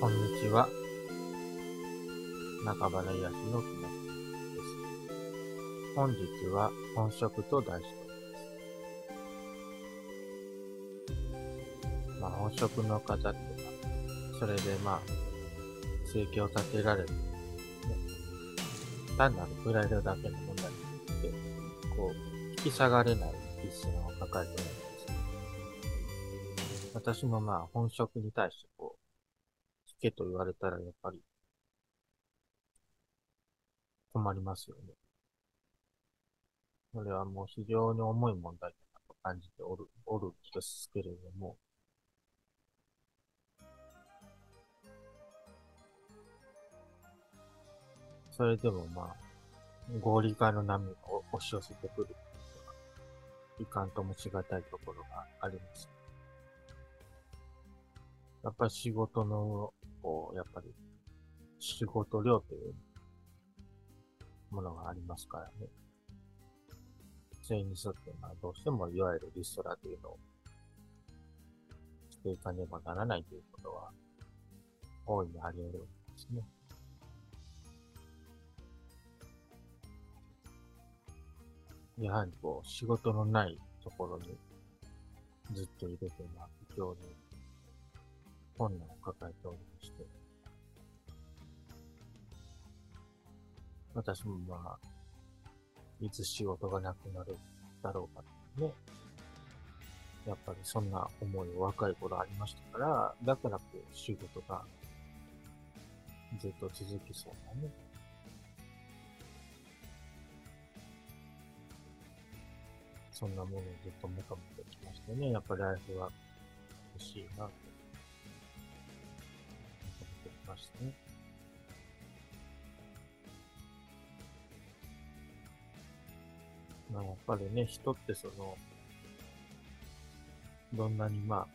こんにちは。中原癒しの木下です。本日は本職と題しております。まあ本職の方ってのは、それでまあ、生計を立てられる、ね。単なるプライドだけの問題で、こう、引き下がれない一線を抱えているんです。私もまあ本職に対して、けと言われたらやっぱり困りますよね。これはもう非常に重い問題だなと感じておる、おるんですけれども、それでもまあ、合理化の波が押し寄せてくるいかんともしがたいところがあります。やっぱり仕事のこう、やっぱり、仕事量というものがありますからね。それに沿って、まあ、どうしてもいわゆるリストラというのをしていかねばならないということは、大いにあり得るんですね。やはりこう、仕事のないところにずっと入れて、まあ、非常に困難を抱えておりまして、私もまあ、いつ仕事がなくなるだろうかね。やっぱりそんな思いを若い頃ありましたから、だからこう仕事がずっと続きそうなね。そんなものをずっと求めてきましてね、やっぱりライフは欲しいなとましたね。まあ、やっぱりね、人ってその、どんなにまあ、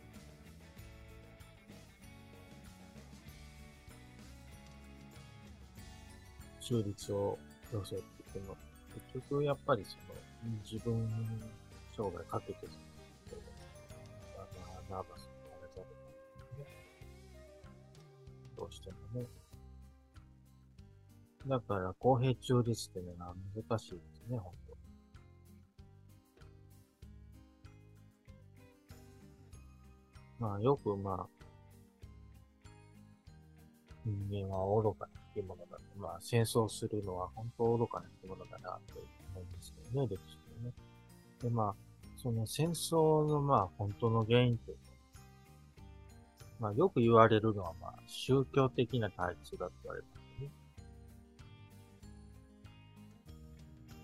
中立を寄せてても、結局やっぱりその、自分生涯かけて、ナーバスしてもね。だから、公平中立っていうのは難しいですね、本当まあ、よくまあ、人間は愚かな生き物だと。まあ、戦争するのは本当愚かな生き物だなと思うんですけどね、歴史でね。で、まあ、その戦争のまあ、本当の原因っていうまあ、よく言われるのは、まあ、宗教的な対立だと言われますね。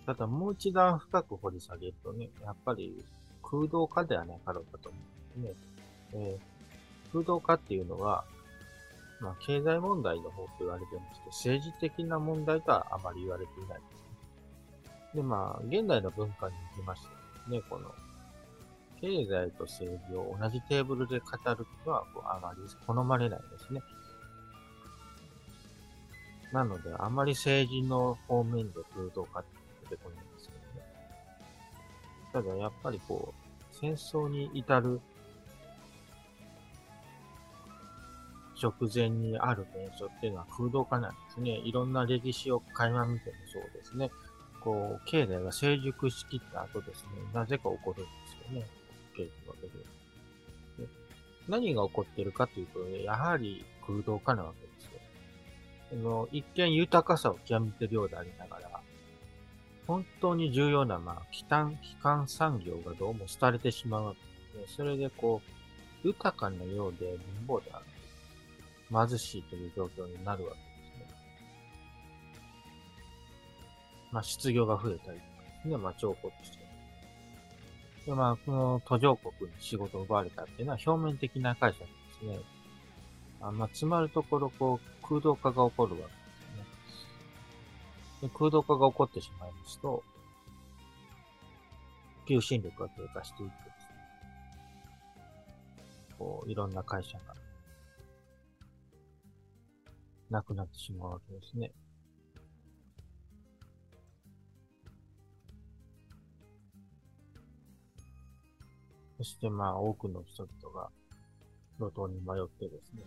ただ、もう一段深く掘り下げるとね、やっぱり空洞化ではなかろうかと思うんですね。えー、空洞化っていうのは、まあ、経済問題の方と言われてまして、政治的な問題とはあまり言われていないですね。で、まあ、現代の文化に行きましてね、この経済と政治を同じテーブルで語るのはあまり好まれないですね。なので、あまり政治の方面で空洞化って出てこないんですけどね。ただ、やっぱりこう、戦争に至る直前にある現象っていうのは空洞化なんですね。いろんな歴史を垣間見てもそうですね。こう、経済が成熟しきった後ですね、なぜか起こるんですよね。けるわけで。で何が起こってるかというと、やはり空洞化なわけですよ。あの一見豊かさを極めてるようでありながら、本当に重要な、まあ、機関、機関産業がどうも廃れてしまうわけです。それでこう、豊かなようで貧乏である。貧しいという状況になるわけですね。まあ、失業が増えたりとかですね。まあ、兆候としてで、まあ、この途上国に仕事を奪われたっていうのは表面的な解釈ですね。あまあ、つまるところ、こう、空洞化が起こるわけですね。で空洞化が起こってしまいますと、求心力が低下していってですね、こう、いろんな会社が、なくなってしまうわけですね。そしてまあ多くの人々が路頭に迷ってですね、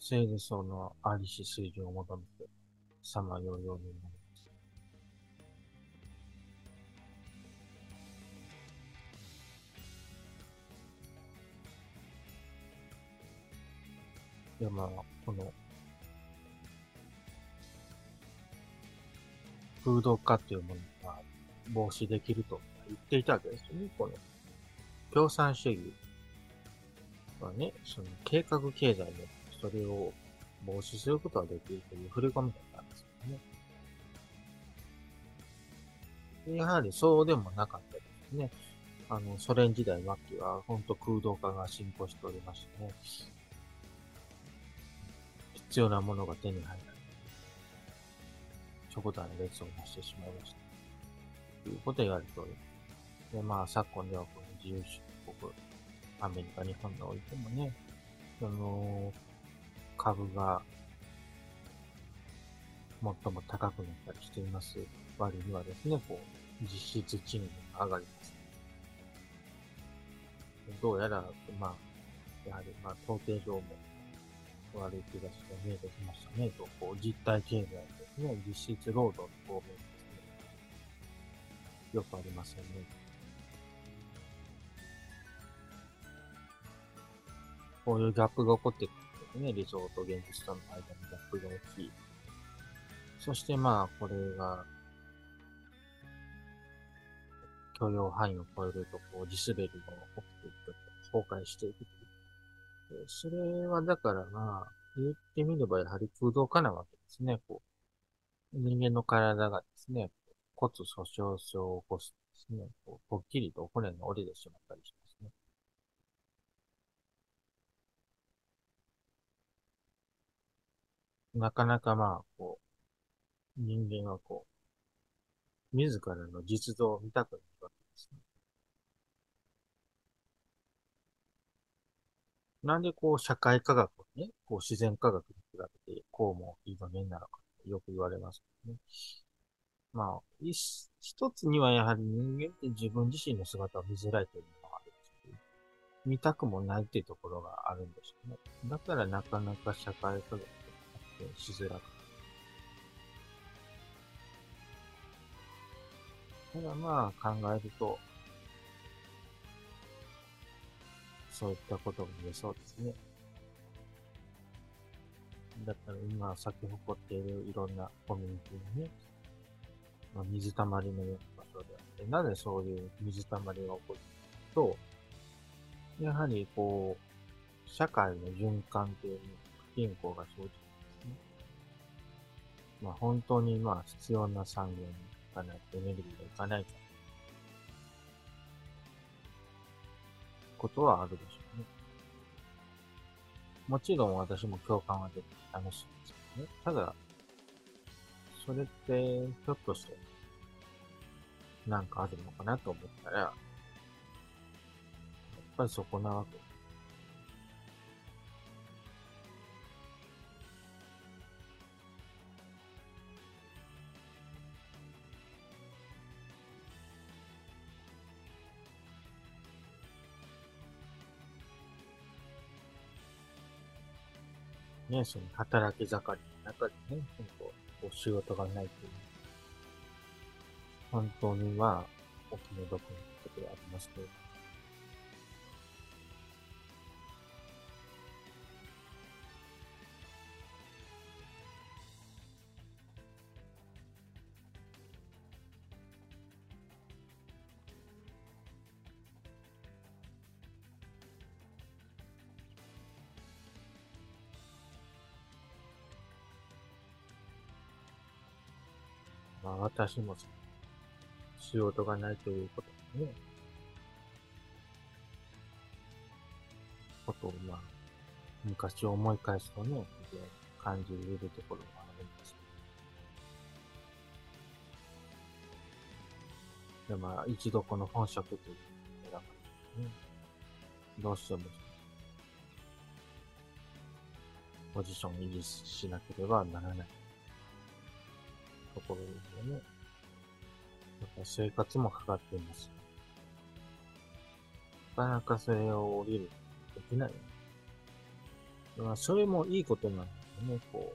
せいでそのありし水準を求めて、さまようようになります。で、まあ、この、風土化というもの防止できると言っていたわけですよね。この共産主義はね、その計画経済でそれを防止することができるという振り込みだったんですけどね。やはりそうでもなかったですね。あの、ソ連時代末期は本当空洞化が進行しておりましてね。必要なものが手に入らない。直段列をなしてしまいました。ということを言われております。で、まあ、昨今ではこの自由主義国、アメリカ、日本においてもね、その、株が最も高くなったりしています割にはですね、こう、実質賃金が上がります。どうやら、まあ、やはり、まあ、統計上も悪い気がして見えてきましたね、と、こう、実体経済ですね、実質労働の方面。よくありませんね。こういうギャップが起こってくるんですね。理想と現実との間にギャップが大きい。そしてまあ、これが、許容範囲を超えると、こう、地滑りが起きていく、崩壊していくとそれはだからまあ、言ってみればやはり空洞化なわけですね。こう人間の体がですね、骨粗鬆症を起こすですね、こうぽっきりと骨が折れてしまったりしますね。なかなかまあ、こう、人間はこう、自らの実像を見たくなるわけですね。なんでこう、社会科学をね、こう、自然科学に比べて、こうもいい場面なのかよく言われますけどね。まあ、一つにはやはり人間って自分自身の姿を見づらいというのがあるんですけど、見たくもないっていうところがあるんでしょうね。だからなかなか社会科学ってしづらくただまあ考えると、そういったことも言えそうですね。だったら今咲き誇っているいろんなコミュニティにね、まあ、水たまりのような場所であって、なぜそういう水たまりが起こるかと、やはりこう、社会の循環という不均衡が生じるんですね。まあ本当にまあ必要な産業に行かないとエネルギーがいかないとことはあるでしょうね。もちろん私も共感はできて楽しいんですけどね。ただ、それって、ひょっとして、なんかあるのかなと思ったら、やっぱりそこなわけ。ね、その働き盛りの中でね、本当、こう仕事がないという、本当にまあ、お気の毒なことでありますけど、まあ私も仕事がないということでね、ことをまあ、昔を思い返すとね、感じるところがあるんですけど。でまあ、一度この本職というのが、ね、どうしても、ポジションを維持しなければならない。ところですよね。やっぱ生活もかかっています。なかなかそれを降りるできない。まあ、それもいいことなんですよね、こ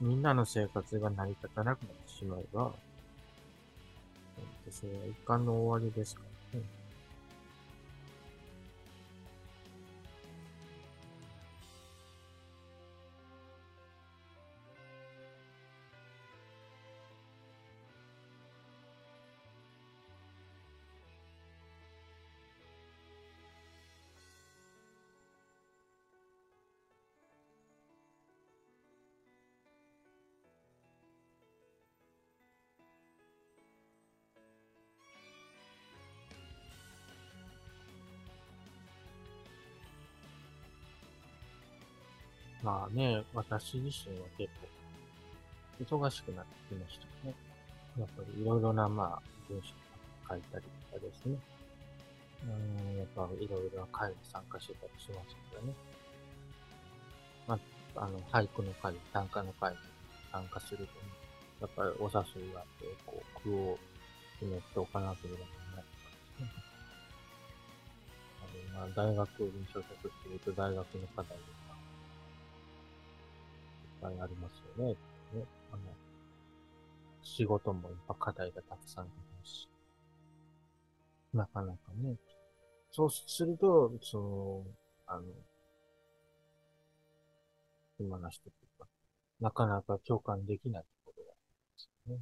う、みんなの生活が成り立たなくなってしまえば、それは一貫の終わりですからまあね、私自身は結構、忙しくなってきましたね。やっぱりいろいろな、まあ、文章書いたりとかですね。うん、やっぱいろいろな会に参加してたりしますからね。まあ、あの、俳句の会、短歌の会に参加するとね、やっぱりお誘いがあって、こう、句を決めておかなければならないとかですね。あの、まあ、大学に所属していると大学の課題でぱいありますよね。ねあの仕事もやっぱ課題がたくさんありますし。なかなかね。そうすると、その、あの、今の人とか、なかなか共感できないところがありますよね。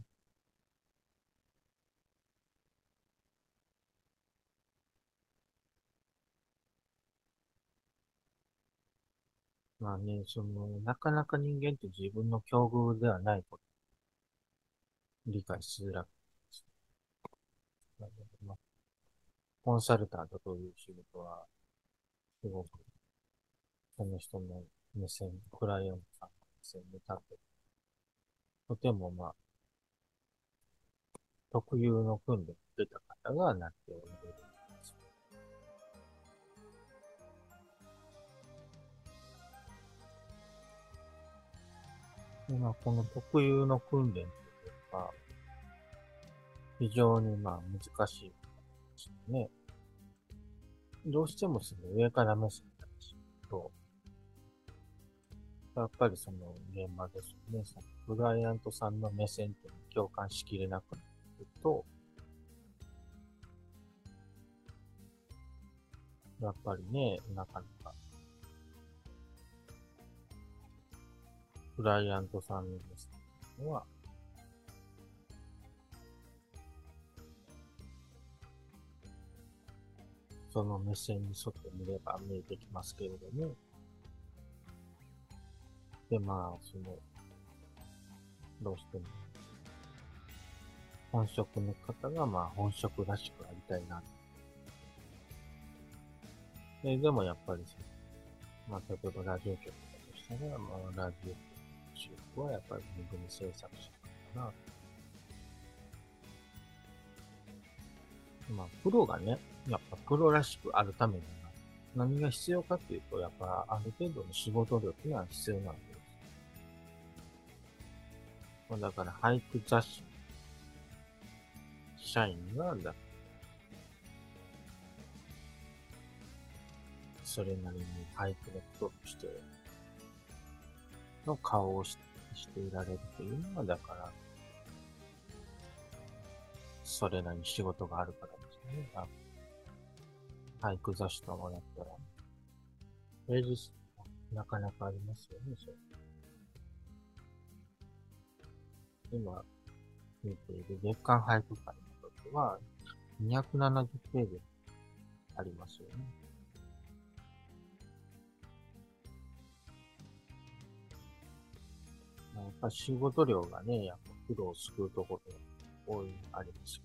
まあね、その、なかなか人間って自分の境遇ではないこと、理解しづらくですまあ、コンサルタントという仕事は、すごく、その人の目線、クライアントさんの目線に立って、とてもまあ、特有の訓練を受けた方がなっておられるまあ、この特有の訓練というか、非常にまあ難しいですね。どうしてもその上から目線になってしと、やっぱりその現場ですよね。そのクライアントさんの目線って共感しきれなくなると、やっぱりね、なかなかクライアントさんですのは、その目線に沿って見れば見えてきますけれども、で、まあ、その、どうしても、本職の方が、まあ、本職らしくありたいな。ででもやっぱりまあ、例えばラジオ局だとしたら、まあ、ラジオ中国はやっぱりめぐみ制作者かな。まあ、プロがね、やっぱプロらしくあるためには、何が必要かっていうと、やっぱある程度の仕事力が必要なんです。まあ、だから俳句雑誌、社員が、だそれなりに俳句のプロとしての顔をししていられるというのは、だから、それなりに仕事があるからですね。俳句雑誌ともだったら、平日、なかなかありますよね、それ。今、見ている月刊俳句会の時は、270ページありますよね。やっぱ仕事量がね、やっぱ苦労を救うところ多い、ありますよ。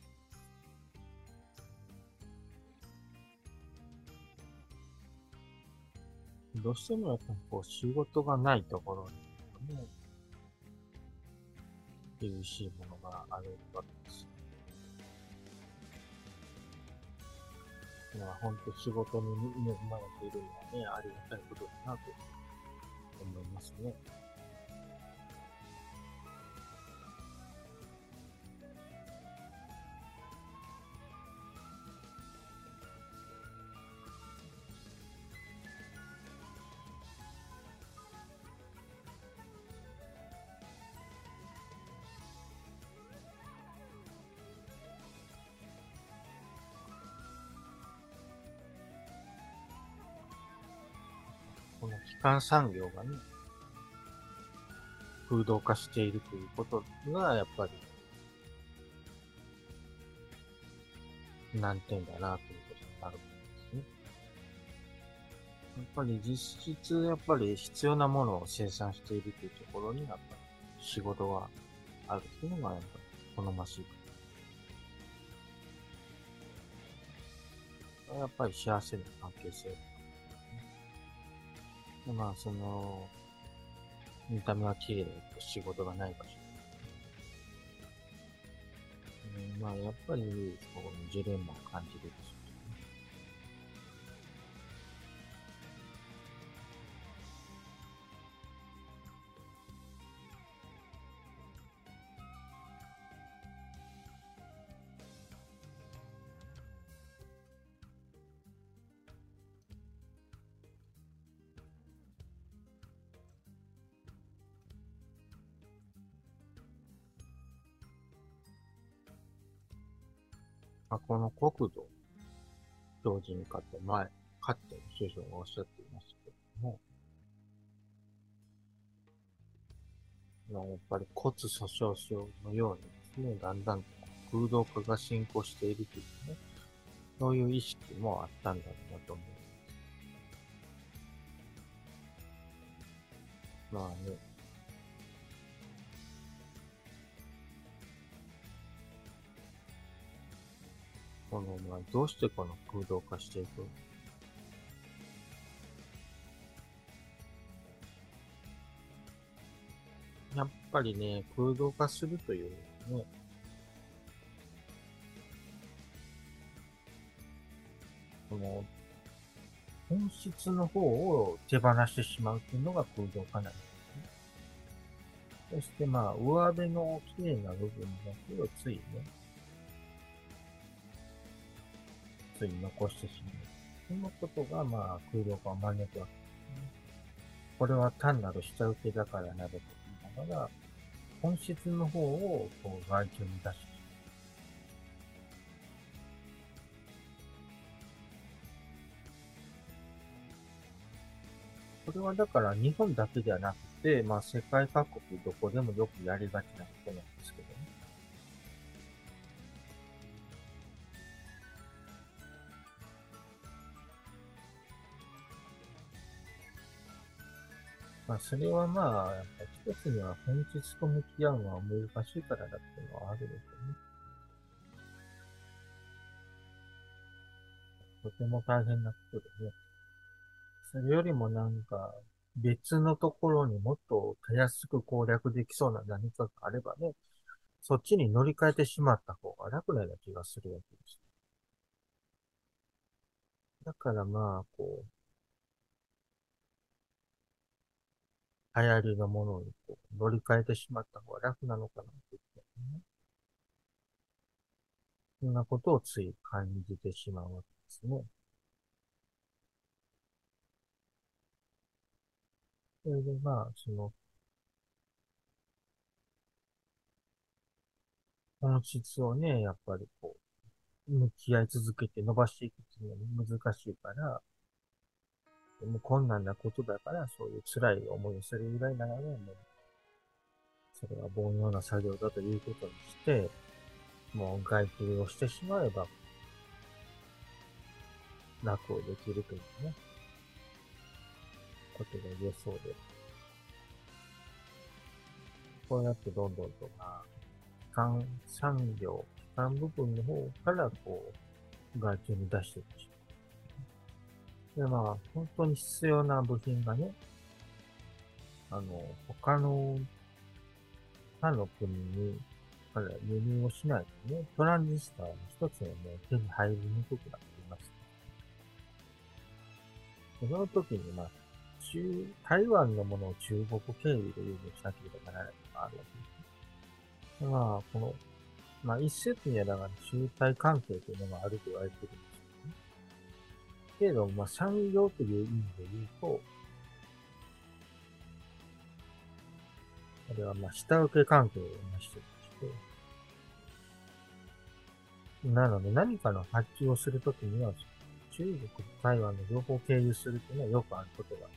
どうしてもやっぱこう仕事がないところにね、厳しいものがあるわけです。まあ本当仕事に恵まれているのはね、ありがたいことだなと思いますね。基幹産業がね、空洞化しているということが、やっぱり、難点だなということになるんですね。やっぱり実質、やっぱり必要なものを生産しているというところに、やっぱり仕事があるっていうのが、やっぱり好ましい。やっぱり幸せな関係性。まあ、その、見た目は綺麗と仕事がない場所。うん、まあ、やっぱり、そこにジレンマを感じるでしこの国土表示に勝って前、勝って首相がおっしゃっていましたけども、やっぱり骨粗鬆症のようにですね、だんだんと空洞化が進行しているというね、そういう意識もあったんだろうなと思います。まあね、この、まあ、どうしてこの空洞化していく？やっぱりね、空洞化するというね、この、本質の方を手放してしまうというのが空洞化なんですね。そしてまあ、上辺の綺麗な部分だけをついね、つい残してしまう。そのことが、まあ、空洞化を招くわけですね。これは単なる下請けだからなどと言いながら、本質の方をこう外注に出してしまう。これはだから日本だけではなくて、まあ世界各国どこでもよくやりがちなことなんですけどまあ、それはまあ、やっぱ一つには本質と向き合うのは難しいからだっていうのはあるでしょうね。とても大変なことでね。それよりもなんか、別のところにもっとたやすく攻略できそうな何かがあればね、そっちに乗り換えてしまった方が楽なような気がするわけです。だからまあ、こう、流行りのものにこう乗り換えてしまった方が楽なのかなってって、ね。そんなことをつい感じてしまうわけですね。それでまあ、その、本質をね、やっぱりこう、向き合い続けて伸ばしていくっていうのは難しいから、もう困難なことだから、そういう辛い思いをするぐらいならね、もう、それは凡庸な作業だということにして、もう外注をしてしまえば、楽をできるというね、ことが言えそうで。こうやってどんどんと、まあ、基幹産業、基幹部分の方からこう、外注に出していくで、まあ、本当に必要な部品がね、あの、他の、他の国に、から輸入をしないとね、トランジスターの一つのもう手に入りにくくなっています。その時に、まあ、中、台湾のものを中国経由で輸入しなければならないのがあるわけですね。まあ、この、まあ、一説にはだから中台関係というのがあると言われているんでけど、まあ、産業という意味で言うと、これはまあ、下請け関係をなしてるとして、なので何かの発注をするときには、中国と台湾の両方経由するというのはよくあることが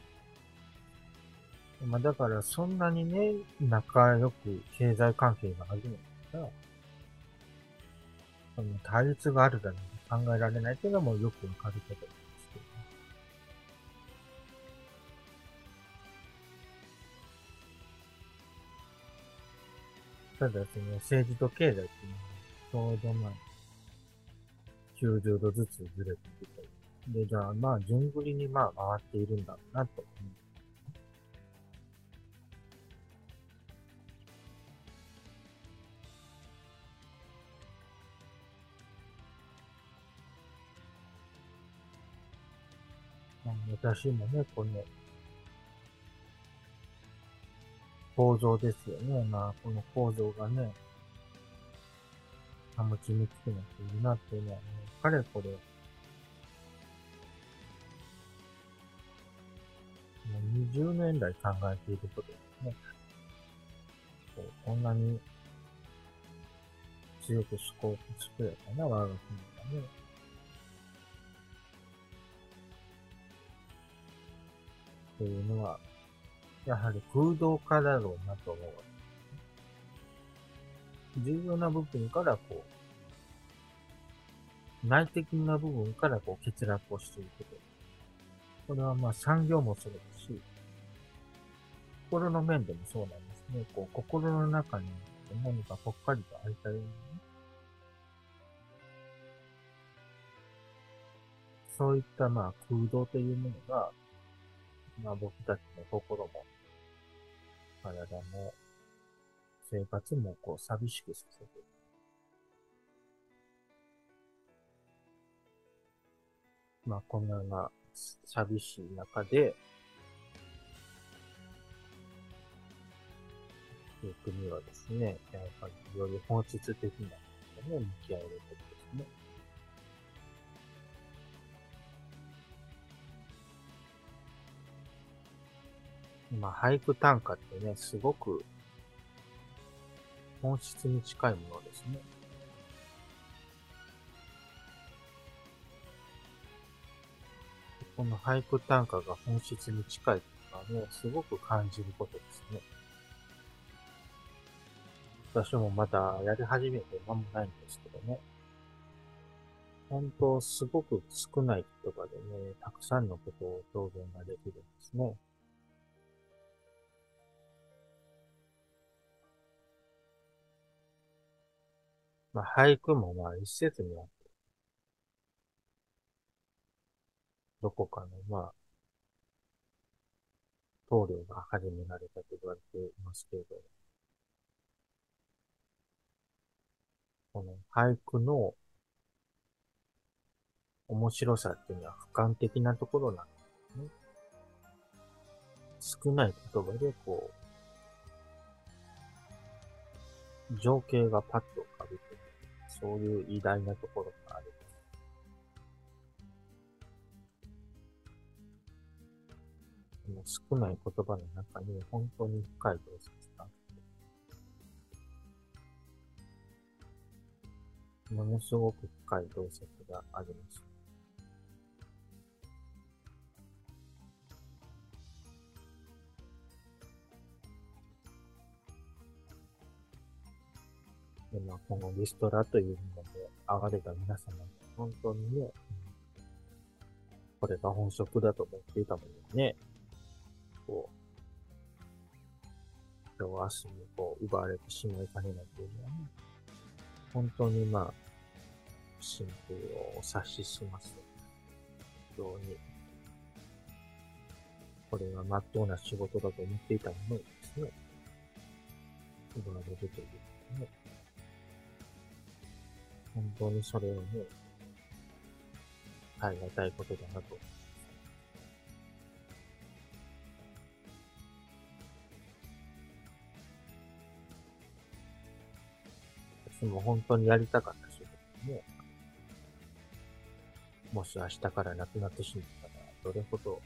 まあだからそんなにね、仲良く経済関係があるのだら、その対立があるだろう考えられないというのもよくわかること。ですけどただその政治と経済っていうのは、ちょうどまあ、90度ずつずれてきて、で、じゃあまあ、順繰りにまあ回っているんだろうなと思う。私もね、この構造ですよね。まあ、この構造がね、保ちにくくなっているなっていうのは、ね、かれこれ、もう20年来考えていることですね。こうこんなに強く思考しくやかな、我が国がね。っていうのは、やはり空洞化だろうなと思う。重要な部分からこう、内的な部分からこう欠落をしていくと。これはまあ産業もそうですし、心の面でもそうなんですね。こう心の中に何かぽっかりと開いたようにね。そういったまあ空洞というものが、まあ僕たちの心も、体も、生活もこう寂しくさせてまあこんなような寂しい中で、国はですね、やっぱりより本質的なことね、向き合えることですね。まあ、俳句短歌ってね、すごく本質に近いものですね。この俳句短歌が本質に近いというのはね、すごく感じることですね。私もまだやり始めて間もないんですけどね。本当、すごく少ない言葉でね、たくさんのことを表現ができるんですね。まあ、俳句もまあ一説には、どこかのまあ、棟梁が始められたと言われていますけれど、この俳句の面白さっていうのは俯瞰的なところなんですね。少ない言葉でこう、情景がパッと浮かぶ、そういう偉大なところがある。この少ない言葉の中に本当に深い洞察があって、ものすごく深い洞察があります。でまあ、今後リストラというもので上がれた皆様、本当にね、これが本職だと思っていたものにね、こう、今日明日にこう奪われてしまいかねないというのはね、本当にまあ、神経を察しします。ように、これが真っ当な仕事だと思っていたものにですね、奪われるというね、本当にそれをね、ありがたいことだなと。私も本当にやりたかった仕事も、もし明日からなくなってしまったら、どれほど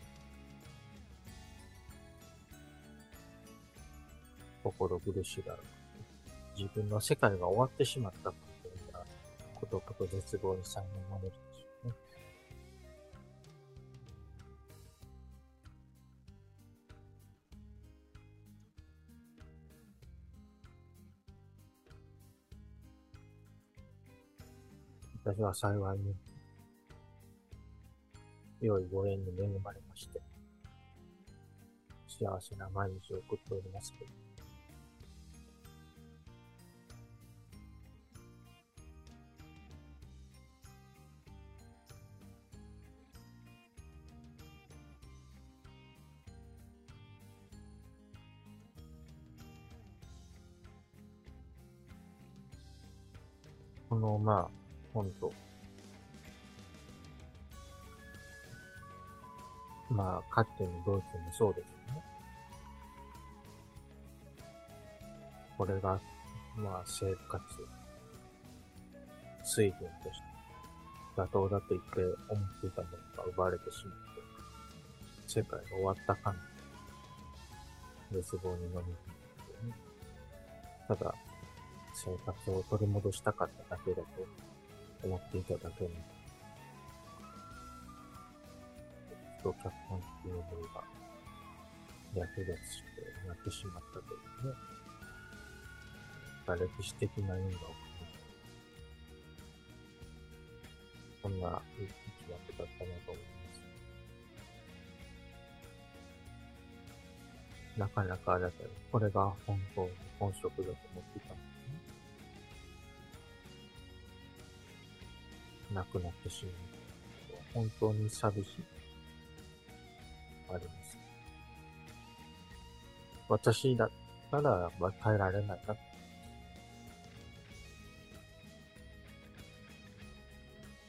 心苦しいだろう。自分の世界が終わってしまった道徳絶望にさえ守るでしょうね。私は幸いに、良いご縁に恵まれまして、幸せな毎日を送っておりますけど、ドイツもそうですね。これが、まあ、生活、水源として妥当だと言って思っていたものが奪われてしまって、世界が終わったかの絶望に飲み込んで、ね、ただ、生活を取り戻したかっただけだと思っていただけに、と客観的なものが略奪してなってしまったというね、歴史的な意味が。そんな一幕だったなと思います。なかなかあれだけど、これが本当、本職だと思っていたんですね。亡くなってしまう。本当に寂しい。あります。私だったら、まあ、耐えられないな。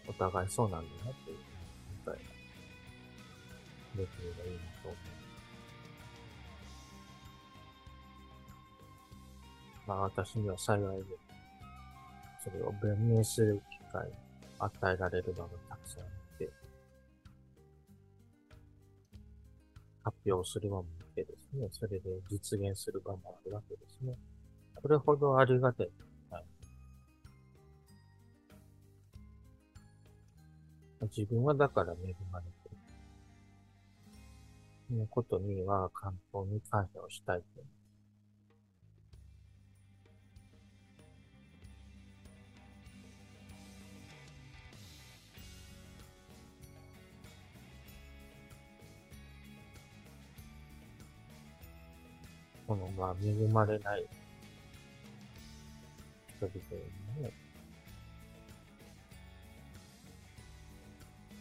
お互いそうなんだなっていう、みたいな、できればいいなと思う。まあ私には幸いで、それを弁明する機会、与えられる場がたくさんあっ表する場もあってですね、それで実現する場もあるわけですね。これほどありがたい。はい、自分はだから恵まれてる。のことには観光に感謝をしたいとこの、まあ、恵まれない人々にね、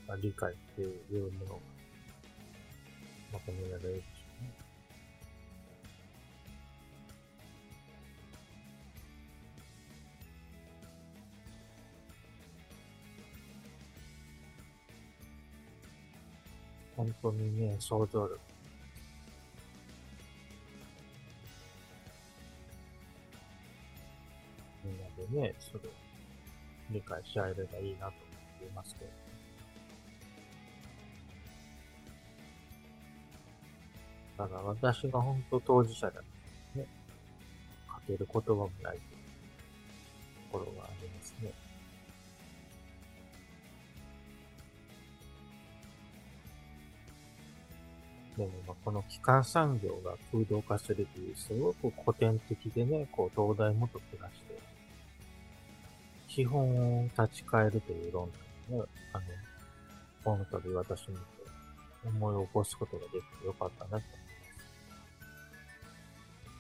まあ、理解っていうものが求められるでしょうね。本当にね、想像力ね、それを理解し合えればいいなと思っていますけど。ただ私が本当当事者だね、かける言葉もないというところがありますね。でも、まあ、この基幹産業が空洞化するという、すごく古典的でね、こう、東大元暮らして、基本を立ち返るという論点を、あの、この度私も思い起こすことができてよかったなと思いま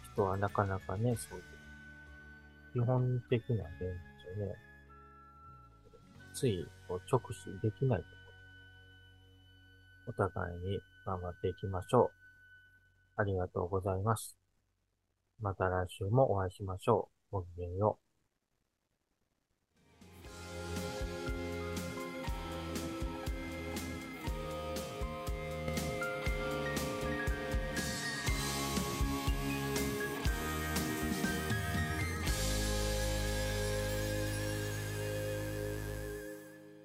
す。人はなかなかね、そういう基本的な現実をね、ついこう直視できないところ。お互いに頑張っていきましょう。ありがとうございます。また来週もお会いしましょう。ごきげんよう。